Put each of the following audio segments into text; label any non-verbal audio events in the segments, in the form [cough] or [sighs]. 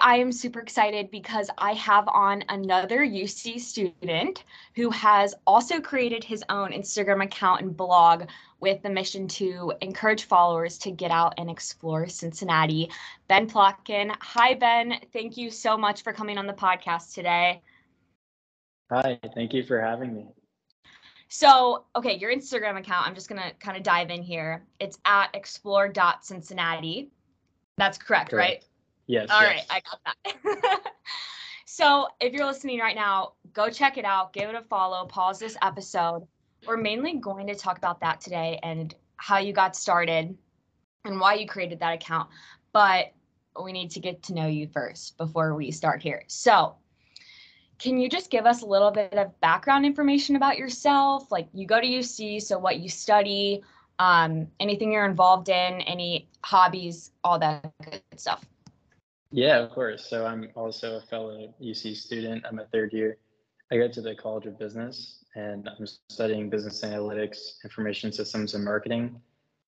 I am super excited because I have on another UC student who has also created his own Instagram account and blog with the mission to encourage followers to get out and explore Cincinnati. Ben Plotkin. Hi, Ben. Thank you so much for coming on the podcast today. Hi, thank you for having me. So, okay, your Instagram account, I'm just going to kind of dive in here. It's at explore.cincinnati. That's correct, correct. right? Yes. All yes. right, I got that. [laughs] so, if you're listening right now, go check it out, give it a follow, pause this episode. We're mainly going to talk about that today and how you got started and why you created that account. But we need to get to know you first before we start here. So, can you just give us a little bit of background information about yourself? Like you go to UC, so what you study, um, anything you're involved in, any hobbies, all that good stuff. Yeah, of course. So I'm also a fellow UC student. I'm a third year. I go to the College of Business and I'm studying business analytics, information systems, and marketing.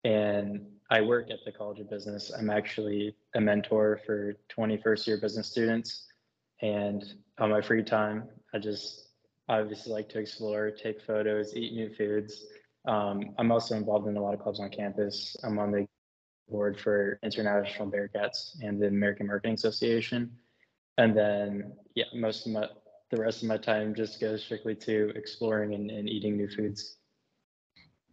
And I work at the College of Business. I'm actually a mentor for 21st year business students and on my free time, I just obviously like to explore, take photos, eat new foods. Um, I'm also involved in a lot of clubs on campus. I'm on the board for International Bearcats and the American Marketing Association. And then, yeah, most of my, the rest of my time just goes strictly to exploring and, and eating new foods.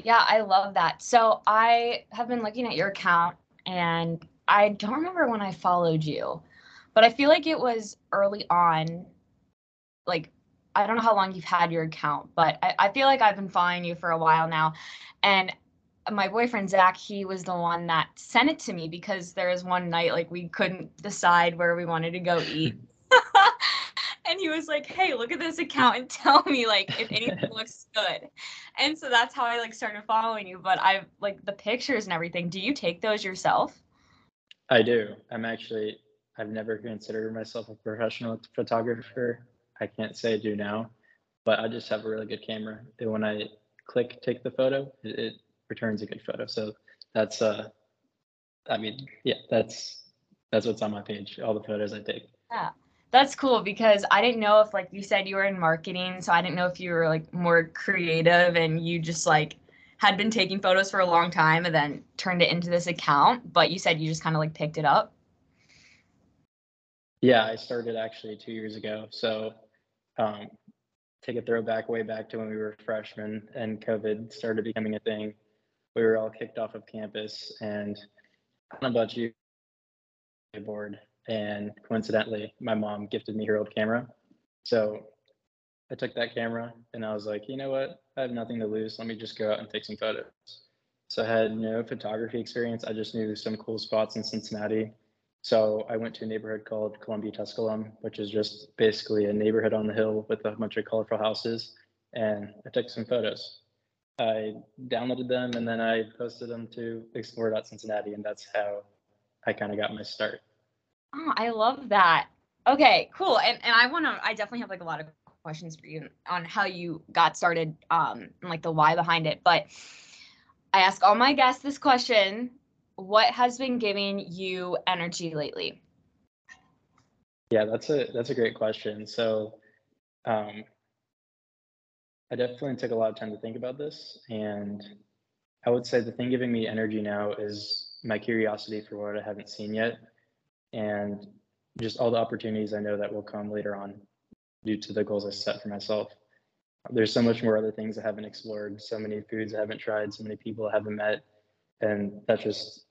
Yeah, I love that. So I have been looking at your account and I don't remember when I followed you but I feel like it was early on. Like, I don't know how long you've had your account, but I, I feel like I've been following you for a while now. And my boyfriend Zach, he was the one that sent it to me because there was one night like we couldn't decide where we wanted to go eat. [laughs] [laughs] and he was like, "Hey, look at this account and [laughs] tell me like if anything looks good." And so that's how I like started following you. But I've like the pictures and everything. Do you take those yourself? I do. I'm actually I've never considered myself a professional photographer. I can't say I do now, but I just have a really good camera. And when I click take the photo, it, it returns a good photo. So that's uh, I mean, yeah, that's that's what's on my page. All the photos I take. Yeah. That's cool because I didn't know if like you said you were in marketing, so I didn't know if you were like more creative and you just like had been taking photos for a long time and then turned it into this account, but you said you just kind of like picked it up. Yeah, I started actually two years ago. So um, take a throwback way back to when we were freshmen and COVID started becoming a thing. We were all kicked off of campus and I don't know about you, board. And coincidentally, my mom gifted me her old camera. So I took that camera and I was like, you know what? I have nothing to lose. Let me just go out and take some photos. So I had no photography experience. I just knew some cool spots in Cincinnati so I went to a neighborhood called Columbia Tusculum, which is just basically a neighborhood on the hill with a bunch of colorful houses. And I took some photos. I downloaded them and then I posted them to Explore.Cincinnati, and that's how I kind of got my start. Oh, I love that. Okay, cool. And and I want to. I definitely have like a lot of questions for you on how you got started, um, and like the why behind it. But I ask all my guests this question what has been giving you energy lately? Yeah, that's a that's a great question. So, um, I definitely took a lot of time to think about this, and I would say the thing giving me energy now is my curiosity for what I haven't seen yet, and just all the opportunities I know that will come later on due to the goals I set for myself. There's so much more other things I haven't explored, so many foods I haven't tried, so many people I haven't met, and that's just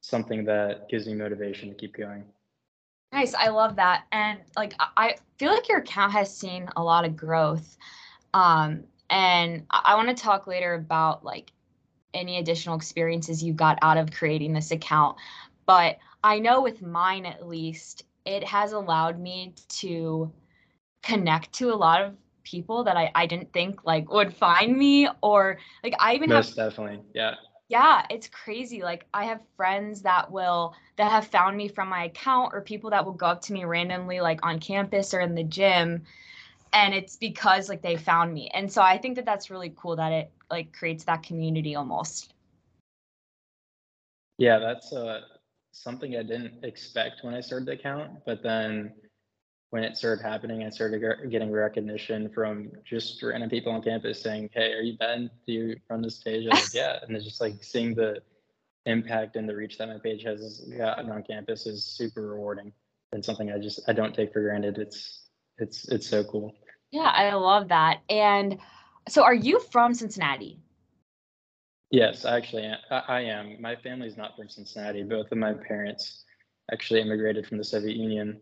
something that gives me motivation to keep going. Nice. I love that. And like I feel like your account has seen a lot of growth. Um, and I, want to talk later about like any additional experiences you got out of creating this account. But I know with mine at least, it has allowed me to connect to a lot of people that I, I didn't think like would find me or like I even Most have definitely. Yeah yeah it's crazy like i have friends that will that have found me from my account or people that will go up to me randomly like on campus or in the gym and it's because like they found me and so i think that that's really cool that it like creates that community almost yeah that's uh something I didn't expect when I started the account, but then when it started happening, I started getting recognition from just random people on campus saying, "Hey, are you Ben? Do you run this page?" I was like, [laughs] "Yeah," and it's just like seeing the impact and the reach that my page has gotten on campus is super rewarding and something I just I don't take for granted. It's it's it's so cool. Yeah, I love that. And so, are you from Cincinnati? Yes, actually, I, I am. My family's not from Cincinnati. Both of my parents actually immigrated from the Soviet Union,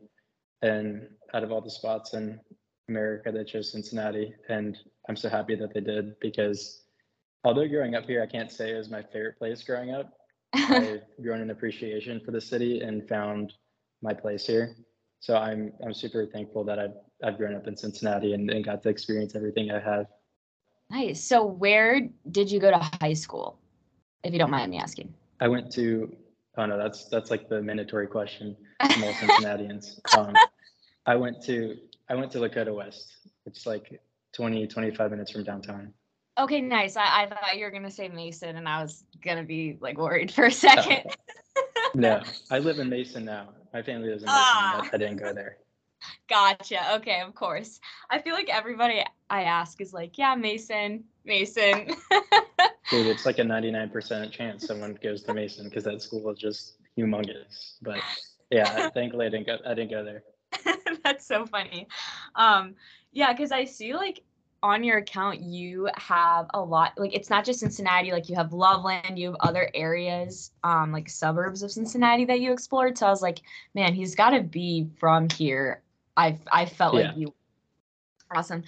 and out of all the spots in America, they chose Cincinnati, and I'm so happy that they did because although growing up here, I can't say it was my favorite place growing up. I've [laughs] grown an appreciation for the city and found my place here. So I'm I'm super thankful that I've I've grown up in Cincinnati and, and got to experience everything I have. Nice. So where did you go to high school, if you don't mind me asking? I went to. Oh no, that's that's like the mandatory question from all [laughs] Cincinnatians. Um, I went to I went to Lakota West. It's like 20 25 minutes from downtown. Okay, nice. I, I thought you were gonna say Mason, and I was gonna be like worried for a second. [laughs] no, I live in [laughs] Mason now. My family lives in Mason. Ah. I didn't go there. Gotcha. Okay, of course. I feel like everybody I ask is like, yeah, Mason, Mason. [laughs] Dude, it's like a 99% chance someone goes to Mason because that school is just humongous. But yeah, thankfully I didn't go I didn't go there. [laughs] That's so funny. Um, yeah, because I see like on your account you have a lot like it's not just Cincinnati, like you have Loveland, you have other areas, um, like suburbs of Cincinnati that you explored. So I was like, man, he's gotta be from here I I felt yeah. like you awesome.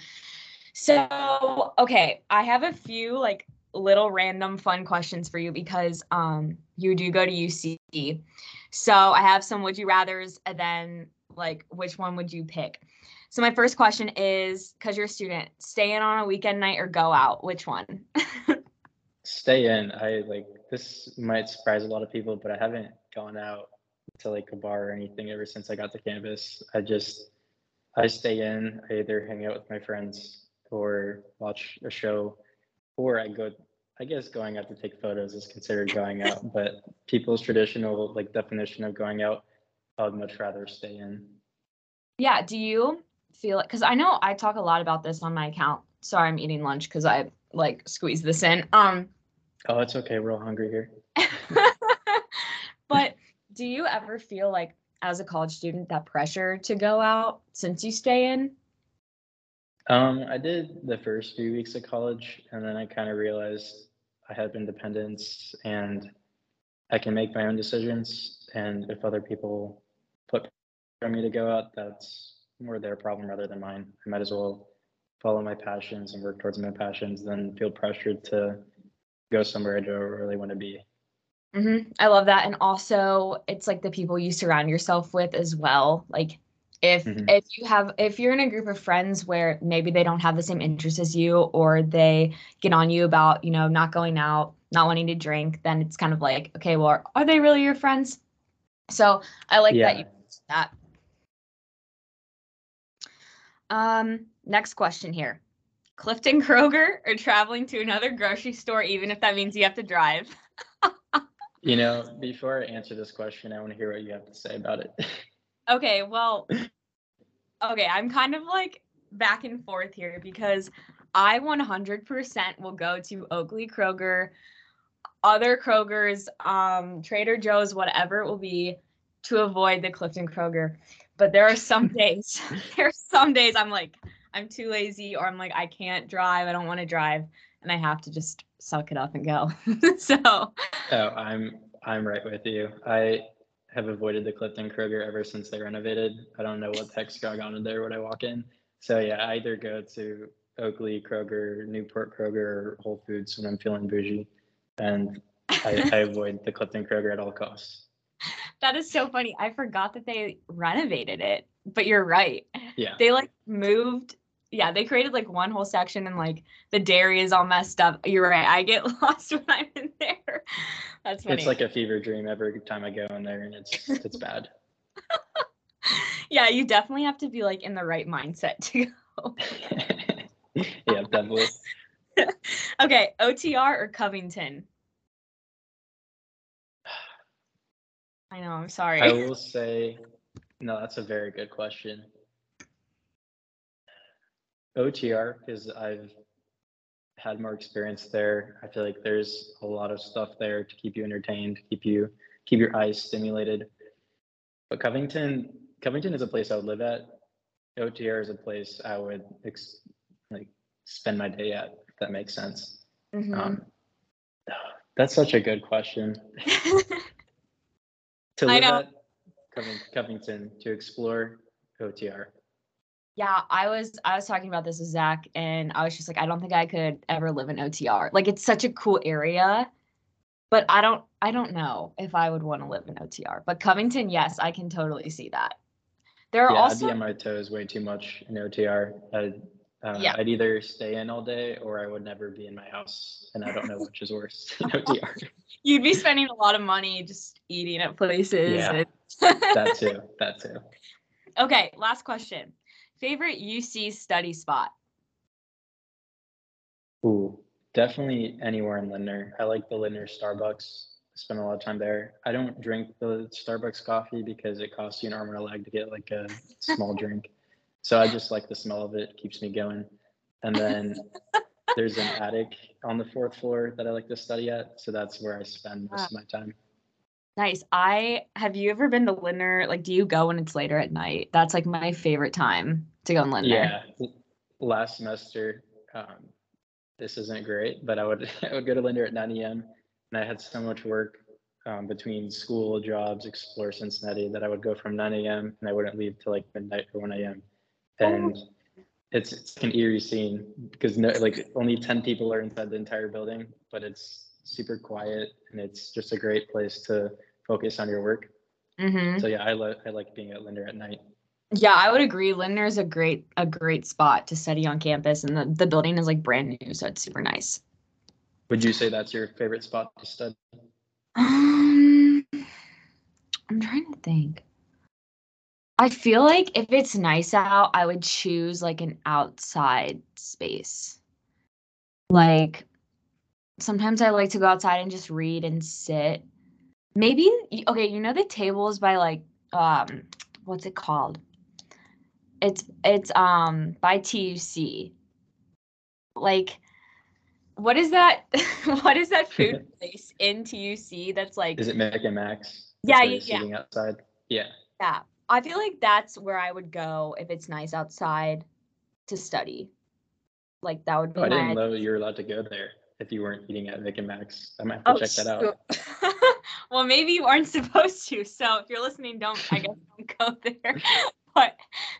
So, okay, I have a few like little random fun questions for you because um you do go to UC. So, I have some would you rathers and then like which one would you pick? So, my first question is cuz you're a student, stay in on a weekend night or go out? Which one? [laughs] stay in. I like this might surprise a lot of people, but I haven't gone out to like a bar or anything ever since I got to campus. I just I stay in. I either hang out with my friends or watch a show, or I go. I guess going out to take photos is considered going out, but people's traditional like definition of going out, I would much rather stay in. Yeah. Do you feel it? Because I know I talk a lot about this on my account. Sorry, I'm eating lunch because I like squeeze this in. Um. Oh, it's okay. We're all hungry here. [laughs] but do you ever feel like as a college student that pressure to go out since you stay in? Um, I did the first few weeks of college, and then I kind of realized I have independence and I can make my own decisions. And if other people put on me to go out, that's more their problem rather than mine. I might as well follow my passions and work towards my passions than feel pressured to go somewhere I don't really want to be. Mm-hmm. I love that. And also, it's like the people you surround yourself with as well. Like, if mm-hmm. if you have if you're in a group of friends where maybe they don't have the same interests as you or they get on you about you know not going out not wanting to drink then it's kind of like okay well are, they really your friends so i like yeah. that you that um next question here clifton kroger or traveling to another grocery store even if that means you have to drive [laughs] You know, before I answer this question, I want to hear what you have to say about it. okay, well, [laughs] okay, I'm kind of like back and forth here because I 100% will go to Oakley Kroger, other Krogers, um, Trader Joe's, whatever it will be, to avoid the Clifton Kroger. But there are some [laughs] days, [laughs] there are some days I'm like, I'm too lazy, or I'm like, I can't drive, I don't want to drive, and I have to just suck it up and go. [laughs] so Oh, I'm I'm right with you. I have avoided the Clifton Kroger ever since they renovated. I don't know what the heck's going on in there when I walk in. So yeah, I either go to Oakley Kroger, Newport Kroger, or Whole Foods when I'm feeling bougie. And I, I [laughs] avoid the Clifton Kroger at all costs. That is so funny. I forgot that they renovated it, but you're right. Yeah. They like moved yeah, they created like one whole section and like the dairy is all messed up. You're right. I get [laughs] lost when I'm in there. That's funny. It's like a fever dream every time I go in there and it's it's bad. [laughs] yeah, you definitely have to be like in the right mindset to go. [laughs] yeah, definitely. okay, OTR or Covington? [sighs] I know. I'm sorry. I will say, no, that's a very good question. OTR, because I've had more experience there. I feel like there's a lot of stuff there to keep you entertained, keep you keep your eyes stimulated. But Covington, Covington is a place I would live at. OTR is a place I would ex- like spend my day at. If that makes sense. Mhm. Um, that's such a good question. [laughs] to live at Covington to explore OTR. Yeah, I was I was talking about this with Zach, and I was just like, I don't think I could ever live in OTR. Like, it's such a cool area, but I don't I don't know if I would want to live in OTR. But Covington, yes, I can totally see that. There are Yeah, I'd also be on my toes way too much in OTR. I'd, uh, Yeah. I'd either stay in all day or I would never be in my house, and I don't know [laughs] which is worse in OTR. [laughs] you'd be spending a lot of money just eating at places. Yeah. and- that too. [laughs] That too. okay, last question. Favorite UC study spot? Ooh, definitely anywhere in Lindner. I like the Lindner Starbucks. Spend a lot of time there. I don't drink the Starbucks coffee because it costs you an arm and a leg to get like a small [laughs] drink. So I just like the smell of it. Keeps me going. And then there's an attic on the fourth floor that I like to study at. So that's where I spend most ah. of my time. Nice. I have you ever been to Lindner? Like, do you go when it's later at night? That's like my favorite time to go in Lindner. Yeah. Last semester, um, this isn't great, but I would [laughs] I would go to Lindner at 9 a.m. and I had so much work um, between school, jobs, explore Cincinnati that I would go from 9 a.m. and I wouldn't leave till like midnight or 1 a.m. And it's it's an eerie scene because no like only 10 people are inside the entire building, but it's super quiet and it's just a great place to focus on your work. hmm So yeah, I love I like being at Lindner at night. Yeah, I would agree. Lindner is a great a great spot to study on campus, and the, the building is like brand new, so it's super nice. Would you say that's your favorite spot to study? Um, I'm trying to think. I feel like if it's nice out, I would choose like an outside space. Like sometimes I like to go outside and just read and sit. Maybe okay, you know the tables by like um what's it called? It's it's um by TUC. Like what is that [laughs] what is that [laughs] food place in TUC that's like Is it Mick and Mack's? Yeah, That's yeah, you're yeah. Sitting outside. Yeah. Yeah, I feel like that's where I would go if it's nice outside to study. Like that would be Oh, I didn't know you were allowed to go there if you weren't eating at Mick and Mack's. I might have to check that out. [laughs] well, maybe you aren't [laughs] supposed to. So if you're listening, don't. I guess don't go [laughs] there. but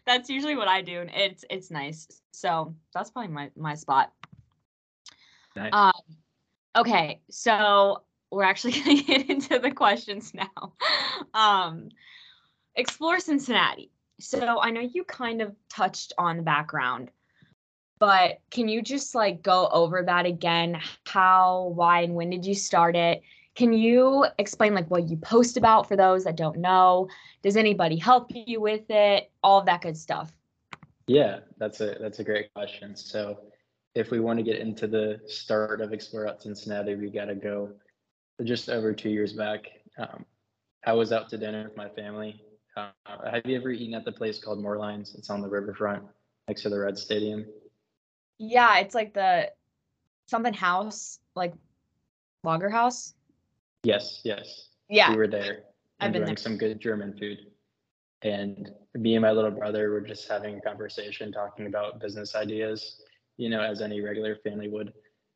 that's usually what I do, and it's it's nice. So that's probably my my spot. Nice. Um, okay, so we're actually gonna get into the questions now. Um, explore Cincinnati. So I know you kind of touched on the background, but can you just like go over that again? How, why, and when did you start it? Can you explain like what you post about for those that don't know? Does anybody help you with it? All of that good stuff. Yeah, that's a that's a great question. So if we want to get into the start of Explore Out Cincinnati, we got to go just over two years back. Um, I was out to dinner with my family. Uh, have you ever eaten at the place called Moerlein's? It's on the riverfront next to the Red Stadium. Yeah, it's like the something house, like Lager House. Yes, yes. Yeah. we were there I've been enjoying some good German food. And me and my little brother were just having a conversation talking about business ideas, you know, as any regular family would.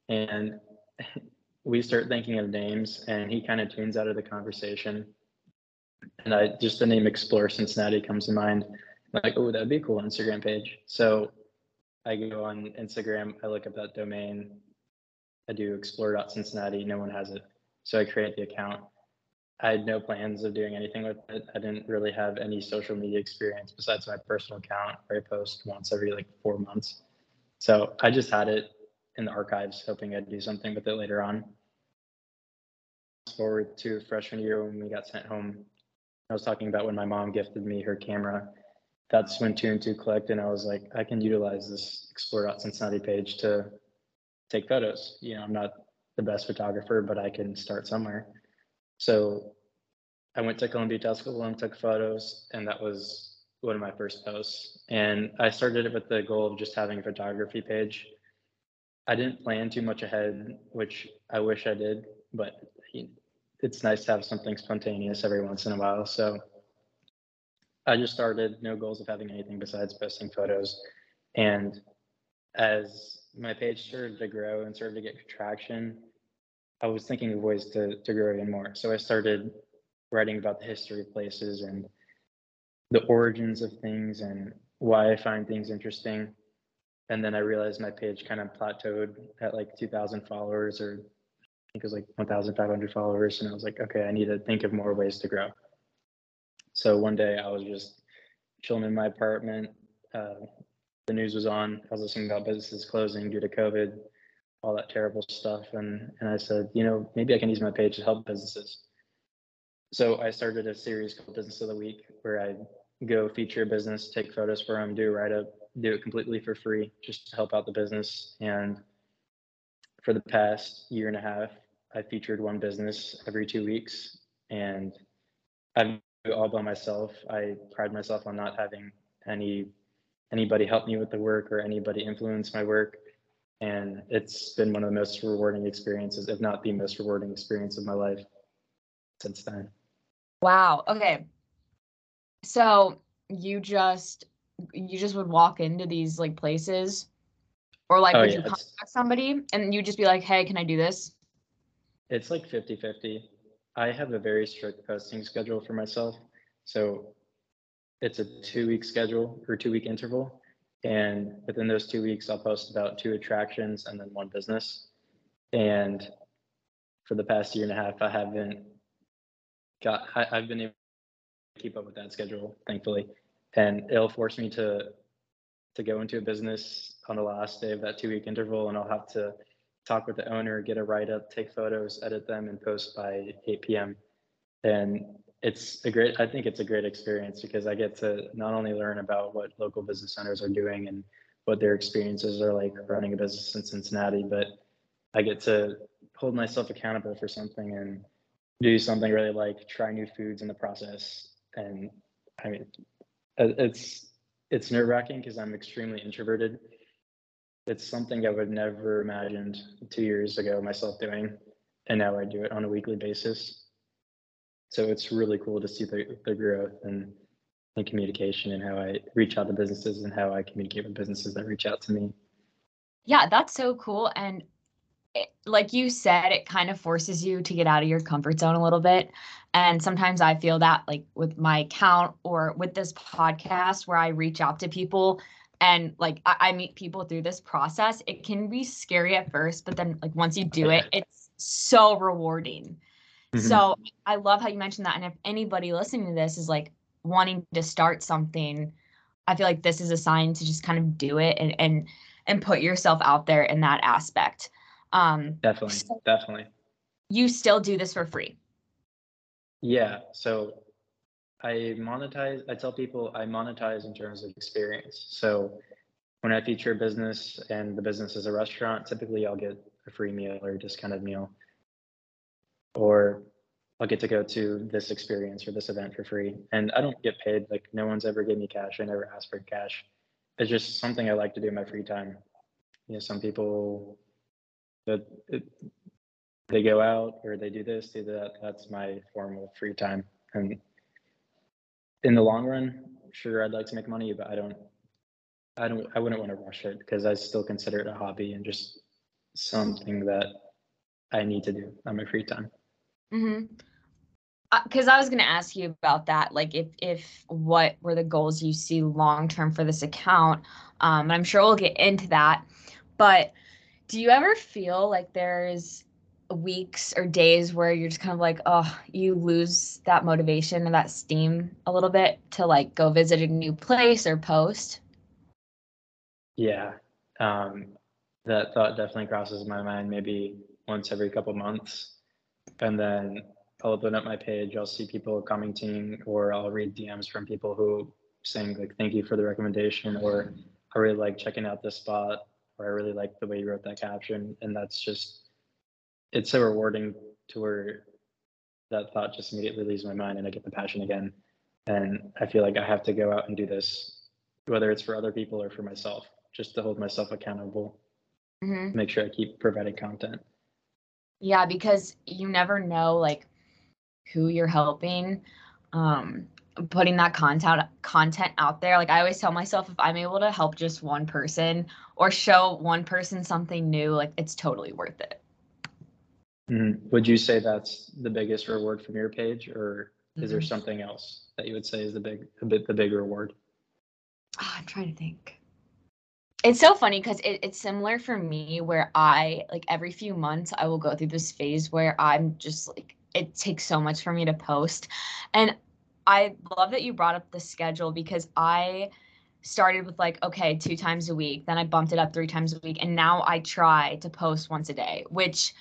And [laughs] we start thinking of names and he kind of tunes out of the conversation. And I just the name Explore Cincinnati comes to mind. Like, oh, that'd be a cool Instagram page. So I go on Instagram, I look up that domain, I do explore.cincinnati, no one has it. So I create the account. I had no plans of doing anything with it. I didn't really have any social media experience besides my personal account where I post once every like four months. So I just had it in the archives, hoping I'd do something with it later on. Forward to freshman year when we got sent home. I was talking about when my mom gifted me her camera. That's when two and two clicked, and I was like, I can utilize this Explore Cincinnati page to take photos. You know, I'm not the best photographer, but I can start somewhere. So I went to Columbia Tusculum, took photos, and that was one of my first posts. And I started it with the goal of just having a photography page. I didn't plan too much ahead, which I wish I did, but it's nice to have something spontaneous every once in a while. So I just started, no goals of having anything besides posting photos. And as my page started to grow and started to get traction, I was thinking of ways to, to grow even more. So I started writing about the history of places and the origins of things and why I find things interesting. And then I realized my page kind of plateaued at like 2,000 followers or I think it was like 1,500 followers. And I was like, okay, I need to think of more ways to grow. So one day I was just chilling in my apartment. Uh, the news was on. I was listening about businesses closing due to COVID, all that terrible stuff. And, and I said, you know, maybe I can use my page to help businesses. So I started a series called Business of the Week where I go feature a business, take photos for them, do a write up, do it completely for free just to help out the business. And for the past year and a half, I featured one business every two weeks and I've all by myself. I pride myself on not having any anybody help me with the work or anybody influence my work. And it's been one of the most rewarding experiences, if not the most rewarding experience of my life since then. Wow. Okay. So you just you just would walk into these like places or like oh, would yeah, you contact somebody and you'd just be like, "Hey, can I do this?" It's like 50-50. I have a very strict posting schedule for myself. So it's a two week schedule or two week interval. And within those two weeks, I'll post about two attractions and then one business. And for the past year and a half, I haven't got I, have been able to keep up with that schedule, thankfully, and it'll force me to to go into a business on the last day of that two week interval, and I'll have to talk with the owner, get a write up, take photos, edit them, and post by 8 p.m. And it's a great i think it's a great experience because i get to not only learn about what local business owners are doing and what their experiences are like running a business in cincinnati but i get to hold myself accountable for something and do something really like try new foods in the process. And I mean, it's it's nerve wracking because I'm extremely introverted. It's something I would never imagined two years ago myself doing, and now I do it on a weekly basis. So it's really cool to see the, the growth and, and communication and how I reach out to businesses and how I communicate with businesses that reach out to me. Yeah, that's so cool. And it, like you said, it kind of forces you to get out of your comfort zone a little bit. And sometimes I feel that, like with my account or with this podcast, where I reach out to people and like I, I meet people through this process, it can be scary at first, but then like once you do it, it's so rewarding. Mm-hmm. So I love how you mentioned that. And if anybody listening to this is like wanting to start something, I feel like this is a sign to just kind of do it and and and put yourself out there in that aspect. Um, definitely, so definitely. You still do this for free. Yeah. So I monetize, I tell people I monetize in terms of experience. So when I feature a business and the business is a restaurant, typically I'll get a free meal or a discounted meal. Or I'll get to go to this experience or this event for free. And I don't get paid. Like no one's ever given me cash. I never asked for cash. It's just something I like to do in my free time. You know, some people that they go out or they do this, do that. That's my form of free time. And in the long run, sure, I'd like to make money, but I don't, I don't, I wouldn't want to rush it because I still consider it a hobby and just something that I need to do on my free time. Mm-hmm because uh, I was going to ask you about that. Like, if if what were the goals you see long term for this account? Um, I'm sure we'll get into that. But do you ever feel like there's weeks or days where you're just kind of like, oh, you lose that motivation and that steam a little bit to like go visit a new place or post? Yeah. Um, that thought definitely crosses my mind maybe once every couple months. And then I'll open up my page, I'll see people commenting, or I'll read DMs from people who saying like, thank you for the recommendation, or I really like checking out this spot or I really like the way you wrote that caption. And that's just, it's so rewarding to where that thought just immediately leaves my mind and I get the passion again. And I feel like I have to go out and do this, whether it's for other people or for myself, just to hold myself accountable, Mhm. make sure I keep providing content. Yeah, because you never know like who you're helping. Um, putting that content content out there. Like I always tell myself if I'm able to help just one person or show one person something new, like it's totally worth it. Mhm. Would you say that's the biggest reward from your page, or is there Mhm. something else that you would say is the big, a bit the big reward? Ah, I'm trying to think. It's so funny because it, it's similar for me where I like every few months I will go through this phase where I'm just like it takes so much for me to post. And I love that you brought up the schedule because I started with like, okay, two times a week. Then I bumped it up three times a week. And now I try to post once a day, which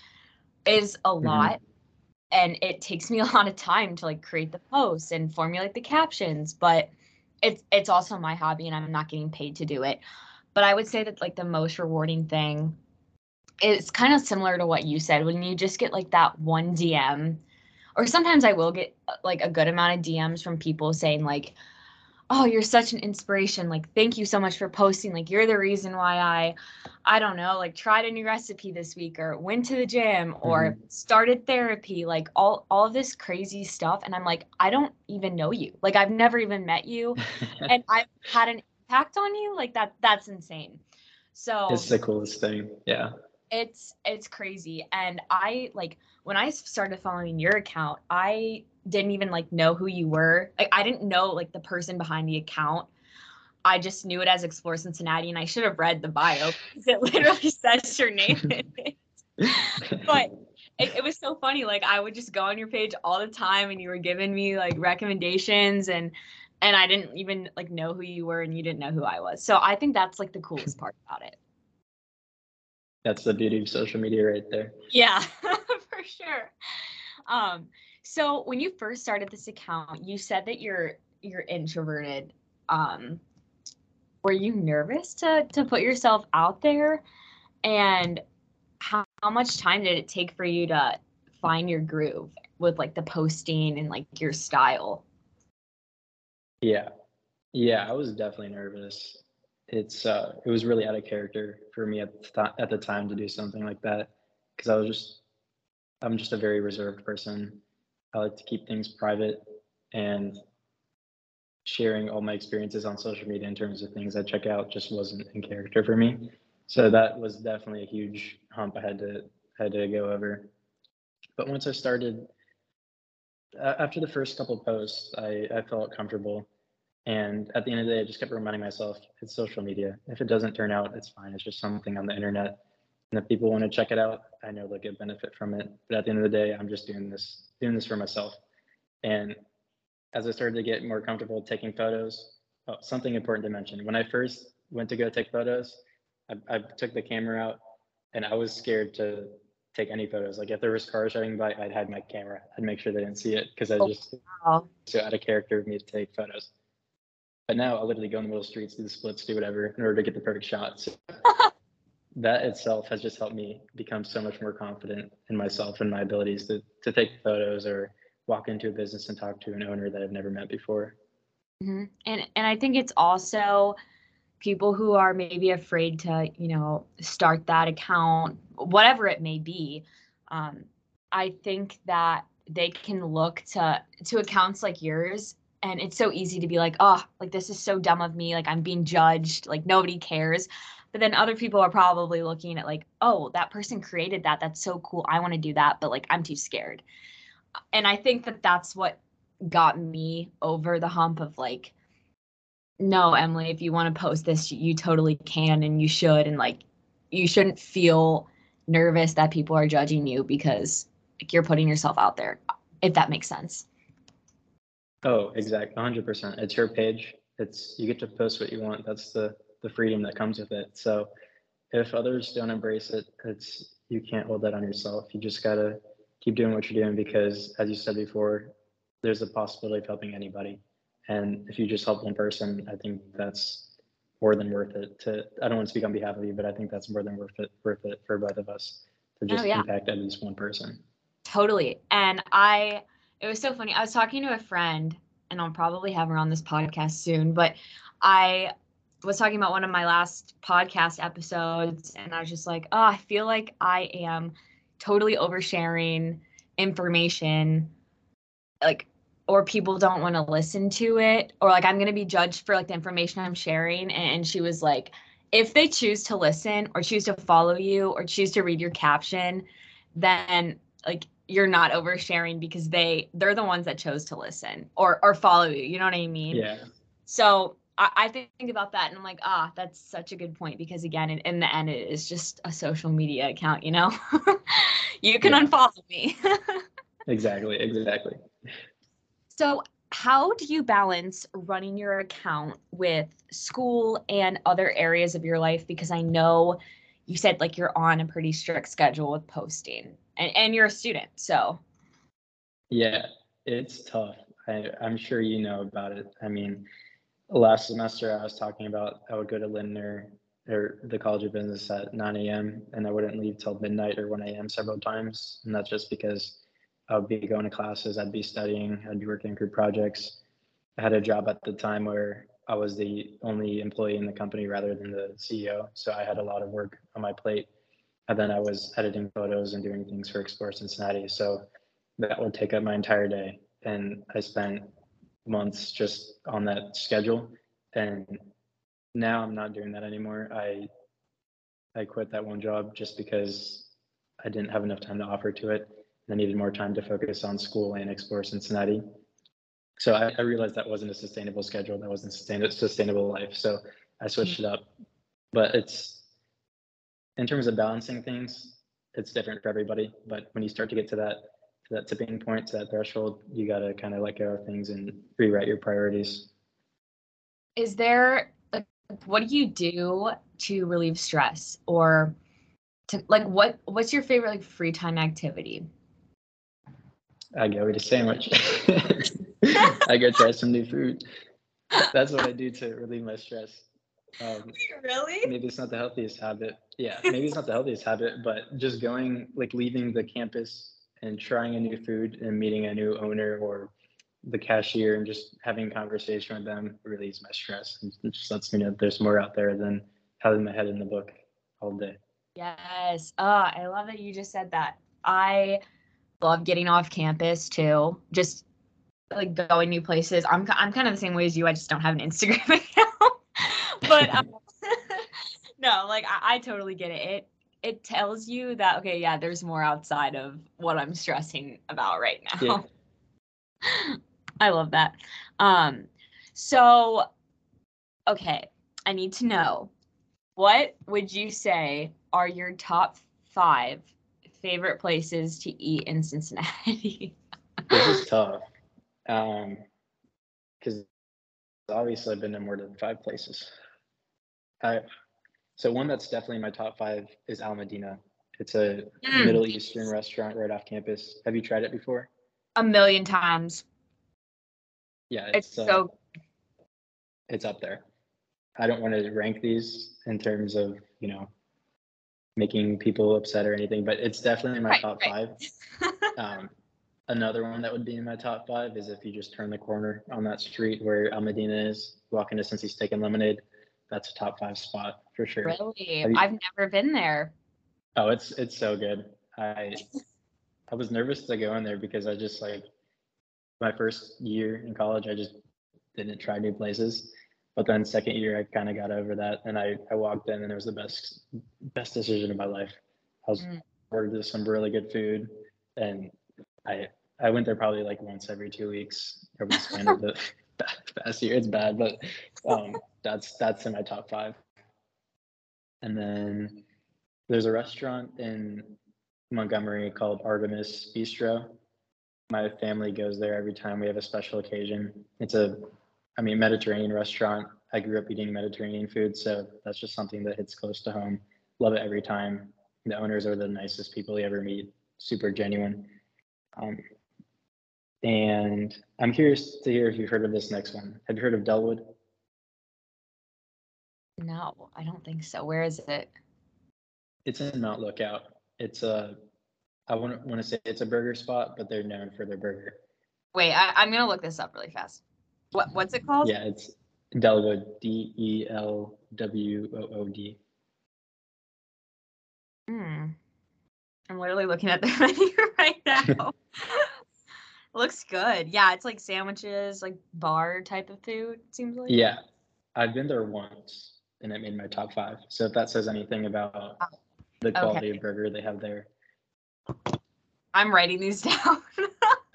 is a lot. And it takes me [laughs] a lot of time to like create the posts and formulate the captions. But it's it's also my hobby and I'm not getting paid to do it. But I would say that like the most rewarding thing it's kind of similar to what you said when you just get like that one DM or sometimes I will get uh, like a good amount of DMs from people saying like oh you're such an inspiration. Like thank you so much for posting. Like you're the reason why I I don't know like tried a new recipe this week or went to the gym or mm-hmm. started therapy like all all of this crazy stuff. And I'm like I don't even know you. Like I've never even met you. [laughs] And I've had an impact on you. Like that that's insane. So it's the coolest thing. Yeah. It's it's crazy. And i like when i started following your account i didn't even like know who you were. Like i didn't know like the person behind the account. I just knew it as explore cincinnati and i should have read the bio [laughs] because it literally says your name in it. But it, it was so funny. Like i would just go on your page all the time and you were giving me like recommendations and and i didn't even like know who you were and you didn't know who i was. So i think that's like the coolest part about it That's the beauty of social media right there. Yeah, [laughs] for sure. Um, so when you first started this account, you said that you're you're introverted. Um, were you nervous to to put yourself out there? And how, how much time did it take for you to find your groove with like the posting and like your style? Yeah. Yeah, I was definitely nervous. It's uh it was really out of character for me at the, th- at the time to do something like that because I was just I'm just a very reserved person. I like to keep things private and sharing all my experiences on social media in terms of things I check out just wasn't in character for me. So that was definitely a huge hump I had to had to go over. But once I started a- after the first couple posts, I, I felt comfortable and at the end of the day, I just kept reminding myself it's social media. If it doesn't turn out, it's fine. It's just something on the internet. And if people want to check it out, I know they'll get benefit from it. But at the end of the day, I'm just doing this, doing this for myself. And as I started to get more comfortable taking photos, oh, something important to mention. When I first went to go take photos, I, I took the camera out and I was scared to take any photos. Like if there was cars driving by, I'd hide my camera. I'd make sure they didn't see it because I Oh. just Wow. so out of character of me to take photos. But now I literally go in the middle streets, do the splits, do whatever in order to get the perfect shot. So [laughs] that itself has just helped me become so much more confident in myself and my abilities to, to take photos or walk into a business and talk to an owner that I've never met before. Mhm. And and I think it's also people who are maybe afraid to, you know, start that account, whatever it may be. Um, I think that they can look to to accounts like yours and it's so easy to be like, oh, like this is so dumb of me, like I'm being judged, like nobody cares. But then other people are probably looking at like, oh, that person created that. That's so cool. I want to do that, but like I'm too scared. And I think that that's what got me over the hump of like no emily if you want to post this you totally can and you should and like you shouldn't feel nervous that people are judging you because like you're putting yourself out there if that makes sense Oh, exactly. 100%. It's your page. It's you get to post what you want. That's the the freedom that comes with it. So if others don't embrace it, it's you can't hold that on yourself. You just got to keep doing what you're doing because as you said before, there's a possibility of helping anybody. And if you just help one person, I think that's more than worth it to I don't want to speak on behalf of you, but I think that's more than worth it worth it for both of us to oh, just Oh, yeah. impact at least one person. totally and i it was so funny. I was talking to a friend, and I'll probably have her on this podcast soon, but I was talking about one of my last podcast episodes, and I was just like, oh, I feel like I am totally oversharing information, like, or people don't want to listen to it, or like I'm going to be judged for like the information I'm sharing. And she was like, if they choose to listen or choose to follow you or choose to read your caption, then like you're not oversharing because they they're the ones that chose to listen or or follow you. You know what I mean? Yeah. So I, I think about that and I'm like, ah, that's such a good point because again, in, in the end, it is just a social media account. You know, [laughs] you can Yeah. unfollow me. [laughs] Exactly. Exactly. So, how do you balance running your account with school and other areas of your life? Because I know you said like you're on a pretty strict schedule with posting and, and you're a student. So, Yeah, it's tough. I, I'm sure you know about it. I mean, last semester I was talking about I would go to Lindner or the College of Business at 9 a.m. and I wouldn't leave till midnight or 1 a.m. several times. And that's just because I would be going to classes, I'd be studying, I'd be working group projects. I had a job at the time where I was the only employee in the company rather than the CEO. So I had a lot of work on my plate. And then I was editing photos and doing things for Explore Cincinnati. So that would take up my entire day. And I spent months just on that schedule. And now I'm not doing that anymore. I I quit that one job just because I didn't have enough time to offer to it. And I needed more time to focus on school and explore Cincinnati. So I, I realized that wasn't a sustainable schedule. That wasn't sustainable sustainable life. So I switched it up. But it's in terms of balancing things, it's different for everybody. But when you start to get to that to that tipping point, to that threshold, you gotta kind of let go of things and rewrite your priorities. is there like what do you do to relieve stress or to like what what's your favorite like free time activity? I go eat a sandwich. [laughs] [laughs] I go try some new food. That's what I do to relieve my stress. Um, [laughs] Really? maybe it's not the healthiest habit. Yeah, maybe it's not the healthiest habit, but just going, like leaving the campus and trying a new food and meeting a new owner or the cashier and just having conversation with them relieves my stress. and It just lets me know that there's more out there than having my head in the book all day. Yes. Oh, I love that you just said that. I love getting off campus too. Just like going new places. I'm I'm kind of the same way as you. I just don't have an Instagram [laughs] account. But [laughs] um, [laughs] no, like I, I totally get it. It it tells you that okay, yeah, there's more outside of what I'm stressing about right now. [laughs] I love that. Um, so okay, I need to know what would you say are your top five favorite places to eat in Cincinnati? This is tough. Um, because obviously I've been to more than five places. I so one that's definitely in my top five is Al Medina. It's a Mm. Middle Eastern restaurant right off campus. Have you tried it before? A million times. Yeah, It's uh, so it's up there. I don't want to rank these in terms of you know making people upset or anything, but it's definitely in my Right, top right. five. [laughs] Um, another one that would be in my top five is if you just turn the corner on that street where Al Medina is, walk into Cincy Steak and Lemonade. That's a top five spot for sure. really. You- I've never been there. Oh, it's it's so good. I [laughs] I was nervous to go in there because I just like my first year in college, I just didn't try new places. But then second year, I kind of got over that, and I I walked in, and it was the best best decision of my life. I was Mm. ordered some really good food, and I I went there probably like once every two weeks over the span of the [laughs] [laughs] past year. It's bad, but um, that's that's in my top five. And then there's a restaurant in Montgomery called Artemis Bistro. My family goes there every time we have a special occasion. It's a, I mean, Mediterranean restaurant. I grew up eating Mediterranean food, so that's just something that hits close to home. Love it every time. The owners are the nicest people you ever meet. Super genuine. Um, and I'm curious to hear if you've heard of this next one. Have you heard of Delwood? No, I don't think so. Where is it? It's in Mount Lookout. It's a, I wouldn't want to say it's a burger spot, but they're known for their burger. Wait, I, I'm gonna look this up really fast. What what's it called? Yeah, it's Delwood, D E L W O O D. Hmm. I'm literally looking at the [laughs] menu right now. [laughs] Looks good. Yeah, it's like sandwiches, like bar type of food. Seems like. Yeah, I've been there once and it made my top five. So if that says anything about the quality Okay. of burger they have there, I'm writing these [laughs] down.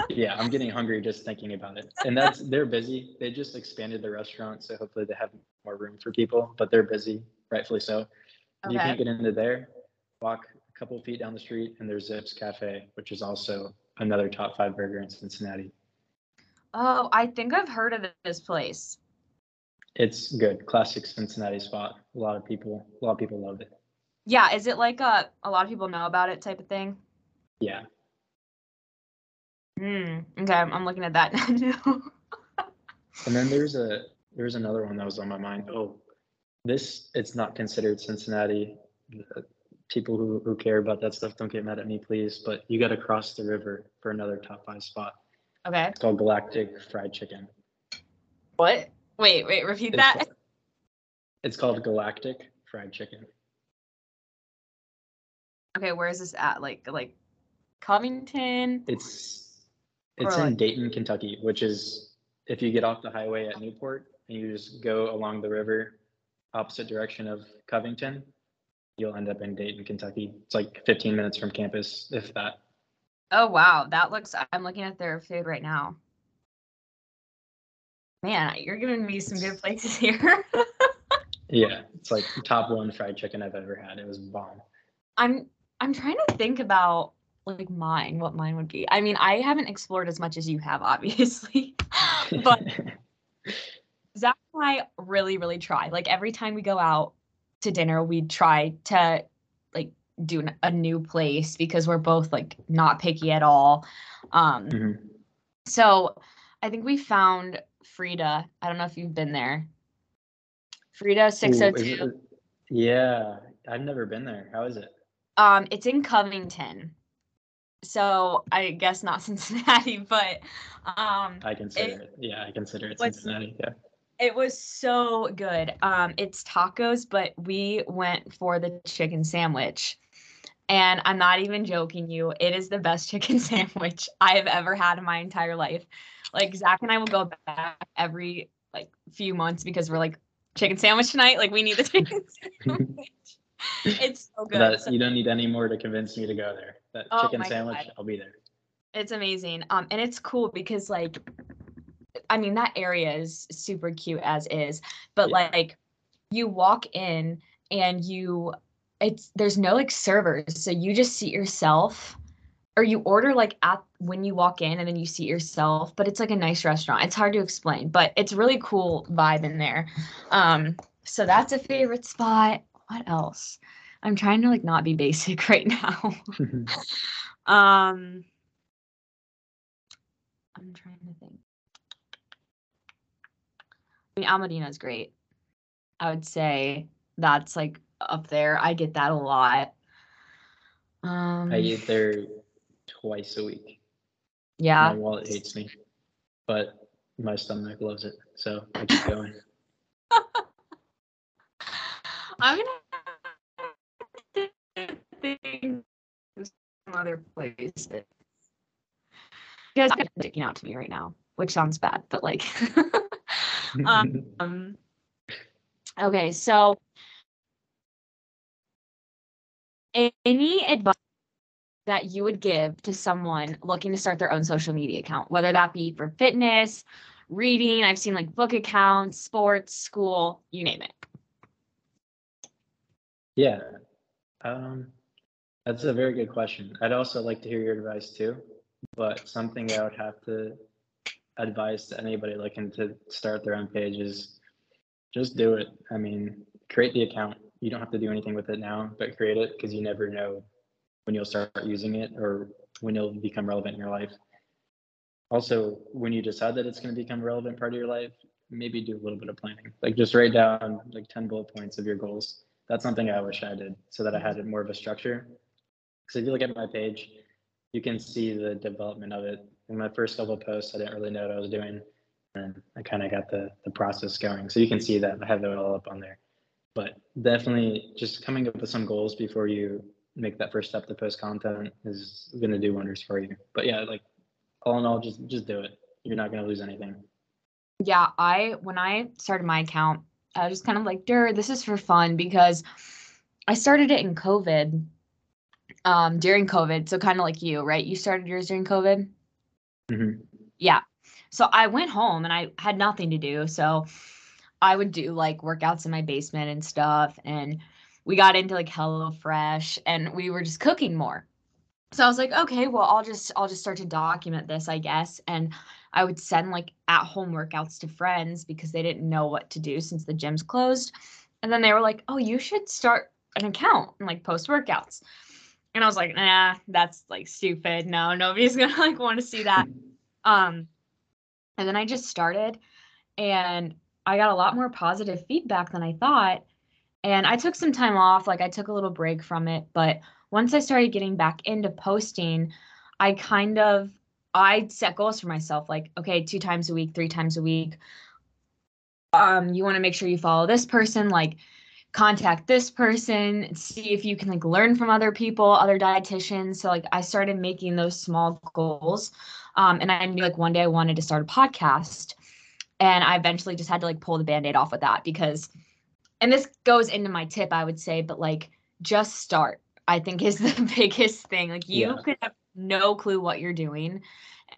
yeah, I'm getting hungry just thinking about it. And that's they're busy. They just expanded the restaurant, so hopefully they have more room for people. But they're busy, rightfully so. If You can't get into there. Walk a couple feet down the street, and there's Zips Cafe, which is also another top five burger in Cincinnati. oh, I think I've heard of this place. It's good, classic Cincinnati spot. A lot of people, a lot of people love it. Yeah, is it like a a lot of people know about it type of thing? Yeah, Hmm. Okay, I'm, looking at that [laughs] now. and then there's a there's another one that was on my mind. Oh, this it's not considered Cincinnati. People who, who care about that stuff don't get mad at me, please. But you got to cross the river for another top five spot. okay. It's called Galactic Fried Chicken. What? Wait, wait. Repeat It's that. called- It's called Galactic Fried Chicken. Okay, where is this at? Like, like Covington. It's it's Or in like- Dayton, Kentucky, which is if you get off the highway at Newport and you just go along the river, opposite direction of Covington, you'll end up in Dayton, Kentucky. It's like 15 minutes from campus, if that. Oh wow, that looks. I'm looking at their food right now. Man, you're giving me some good places [laughs] here. Yeah, it's like top one fried chicken I've ever had. It was bomb. I'm I'm trying to think about like mine, what mine would be. I mean, I haven't explored as much as you have, [laughs] obviously. but [laughs] Zach and I really, really try. Like every time we go out to dinner, we try to like do a new place because we're both like not picky at all. Um, Mhm. so I think we found Frida. I don't know if you've been there. Frida Ooh, 602. is it- yeah, I've never been there. How is it? Um, it's in Covington. So I guess not [laughs] Cincinnati, but um I consider it. Yeah, I consider it Cincinnati. Yeah. it was so good. Um it's tacos, but we went for the chicken sandwich. And I'm not even joking you, it is the best [laughs] chicken sandwich I have ever had in my entire life. Like Zach and I will go back every like few months because we're like chicken sandwich tonight. Like we need the [laughs] chicken sandwich. [laughs] It's so good. That, you don't need any more to convince me to go there. That Oh chicken sandwich, God. I'll be there. It's amazing. Um, and it's cool because like, I mean, that area is super cute as is, but Yeah. like, you walk in and you, it's there's no like servers, so you just seat yourself, or you order like at when you walk in and then you seat yourself. But it's like a nice restaurant. It's hard to explain, but it's really cool vibe in there. Um, so that's a favorite spot. What else? I'm trying to like not be basic [laughs] right now. [laughs] Um, I'm trying to think. I mean, Almadina is great. I would say that's like up there. I get that a lot. Um, I eat there twice a week. yeah. My wallet hates me, but my stomach loves it. So I keep going. [laughs] I'm gonna think some other places. You guys are sticking out to me right now, which sounds bad, but like, [laughs] um, [laughs] okay, so any advice that you would give to someone looking to start their own social media account, whether that be for fitness, reading, I've seen like book accounts, sports, school, you name it. yeah. Um, that's a very good question. I'd also like to hear your advice too, but something I would have to advise to anybody looking to start their own page is just do it. I mean, create the account. You don't have to do anything with it now, but create it because you never know when you'll start using it or when it'll become relevant in your life. Also, when you decide that it's going to become a relevant part of your life, maybe do a little bit of planning. Like just write down like 10 bullet points of your goals. That's something I wish I did so that I had more of a structure. Because if you look at my page, you can see the development of it In my first couple posts, I didn't really know what I was doing, and I kind of got the the process going. So you can see that I have it all up on there. But definitely, just coming up with some goals before you make that first step to post content is going to do wonders for you. But yeah, like all in all, just just do it. You're not going to lose anything. Yeah, I when I started my account, I was just kind of like, "Dude, this is for fun," because I started it in COVID. Um, during COVID, so kind of like you, right? You started yours during COVID. Mm-hmm. Yeah. So I went home and I had nothing to do, so I would do like workouts in my basement and stuff, and we got into like HelloFresh, and we were just cooking more. So I was like, okay, well, I'll just I'll just start to document this, I guess, and I would send like at home workouts to friends because they didn't know what to do since the gym's closed. And then they were like, oh, you should start an account and like post workouts. And I was like, nah, that's like stupid. No, nobody's gonna [laughs] like want to see that. Um, and then I just started and I got a lot more positive feedback than I thought. And I took some time off, like I took a little break from it. But once I started getting back into posting, I kind of I set goals for myself like, okay, two times a week, three times a week. Um, you want to make sure you follow this person, like contact this person, see if you can like learn from other people, other dietitians. So like I started making those small goals. Um, and I knew like one day I wanted to start a podcast. And I eventually just had to like pull the band-aid off with that because and this goes into my tip, I would say, but like just start. I think is [laughs] the biggest thing. Like you Yeah. could have no clue what you're doing.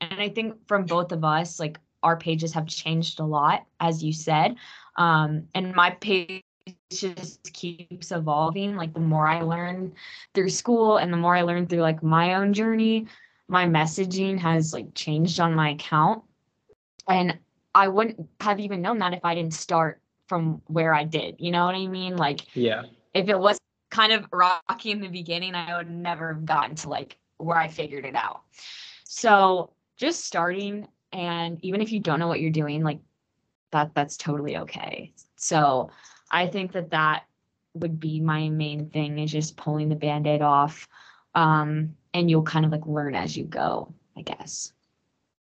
And I think from both of us, like our pages have changed a lot, as you said. Um, and my page just keeps evolving. Like the more I learn through school and the more I learn through like my own journey, my messaging has like changed on my account. And I wouldn't have even known that if I didn't start from where I did. You know what I mean? Like Yeah. if it was kind of rocky in the beginning, I would never have gotten to like where I figured it out. So just starting and even if you don't know what you're doing, like that that's totally okay. So I think that that would be my main thing is just pulling the band-aid off. Um, and you'll kind of like learn as you go, I guess.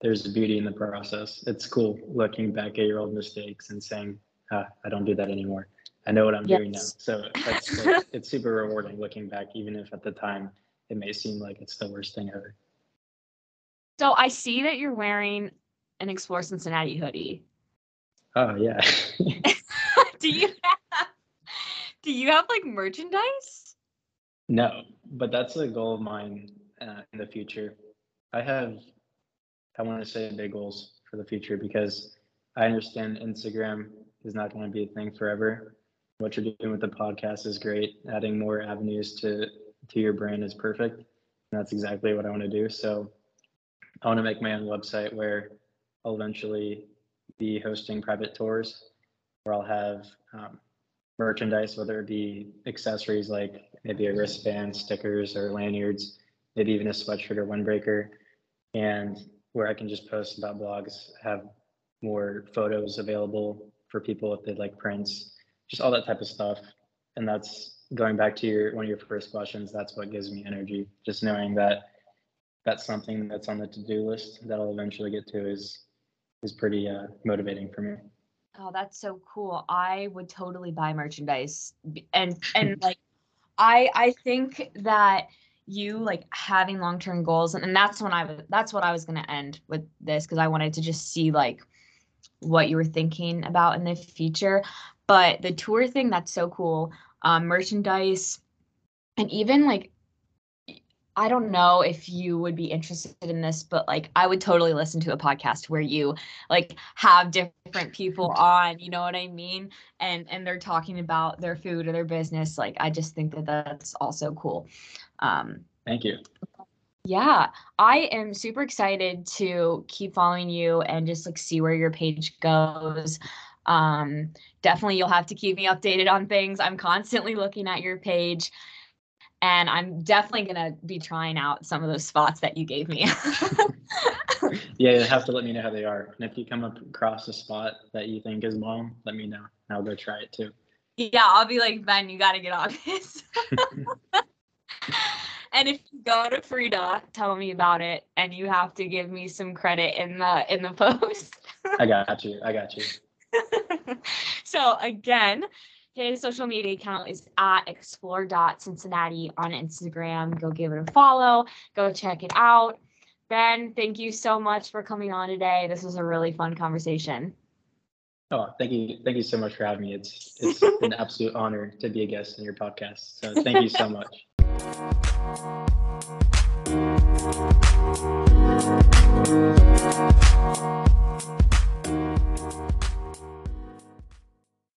There's a beauty in the process. It's cool looking back at your old mistakes and saying, ah, I don't do that anymore. I know what I'm doing now. So that's, [laughs] that's it's super rewarding looking back, even if at the time it may seem like it's the worst thing ever. So I see that you're wearing an Explore Cincinnati hoodie. Oh yeah. [laughs] [laughs] do you have do you have like merchandise? No, but that's a goal of mine uh, in the future. I have, I want to say big goals for the future because I understand Instagram is not going to be a thing forever. What you're doing with the podcast is great. Adding more avenues to to your brand is perfect. And that's exactly what I want to do. So I want to make my own website where I'll eventually be hosting private tours where I'll have um, merchandise, whether it be accessories like maybe a wristband, stickers, or lanyards, maybe even a sweatshirt or windbreaker, and where I can just post about blogs, have more photos available for people if they'd like prints, just all that type of stuff. And that's going back to your one of your first questions. That's what gives me energy, just knowing that that's something that's on the to-do list that I'll eventually get to is is pretty uh, motivating for me. Oh, that's so cool. I would totally buy merchandise and and [laughs] like I I think that you like having long-term goals and, and that's when I was that's what I was going to end with this because I wanted to just see like what you were thinking about in the future. But the tour thing that's so cool. Um merchandise and even like I don't know if you would be interested in this, but like I would totally listen to a podcast where you like have different people on, you know what I mean? And and they're talking about their food or their business. Like I just think that that's also cool. Um Thank you. yeah, I am super excited to keep following you and just like see where your page goes. Um, definitely, you'll have to keep me updated on things. I'm constantly looking at your page, and I'm definitely gonna be trying out some of those spots that you gave me. [laughs] Yeah, you have to let me know how they are. And if you come across a spot that you think is bomb, let me know. I'll go try it too. yeah, I'll be like, Ben, you got to get on this. [laughs] and if you go to Frida, tell me about it, and you have to give me some credit in the in the [laughs] post. I got you. I got you. [laughs] so again, his social media account is at explore.cincinnati on Instagram. Go give it a follow. Go check it out. Ben, thank you so much for coming on today. This was a really fun conversation. Oh, thank you. Thank you so much for having me. It's it's [laughs] an absolute honor to be a guest in your podcast. So thank you so much. Thank you.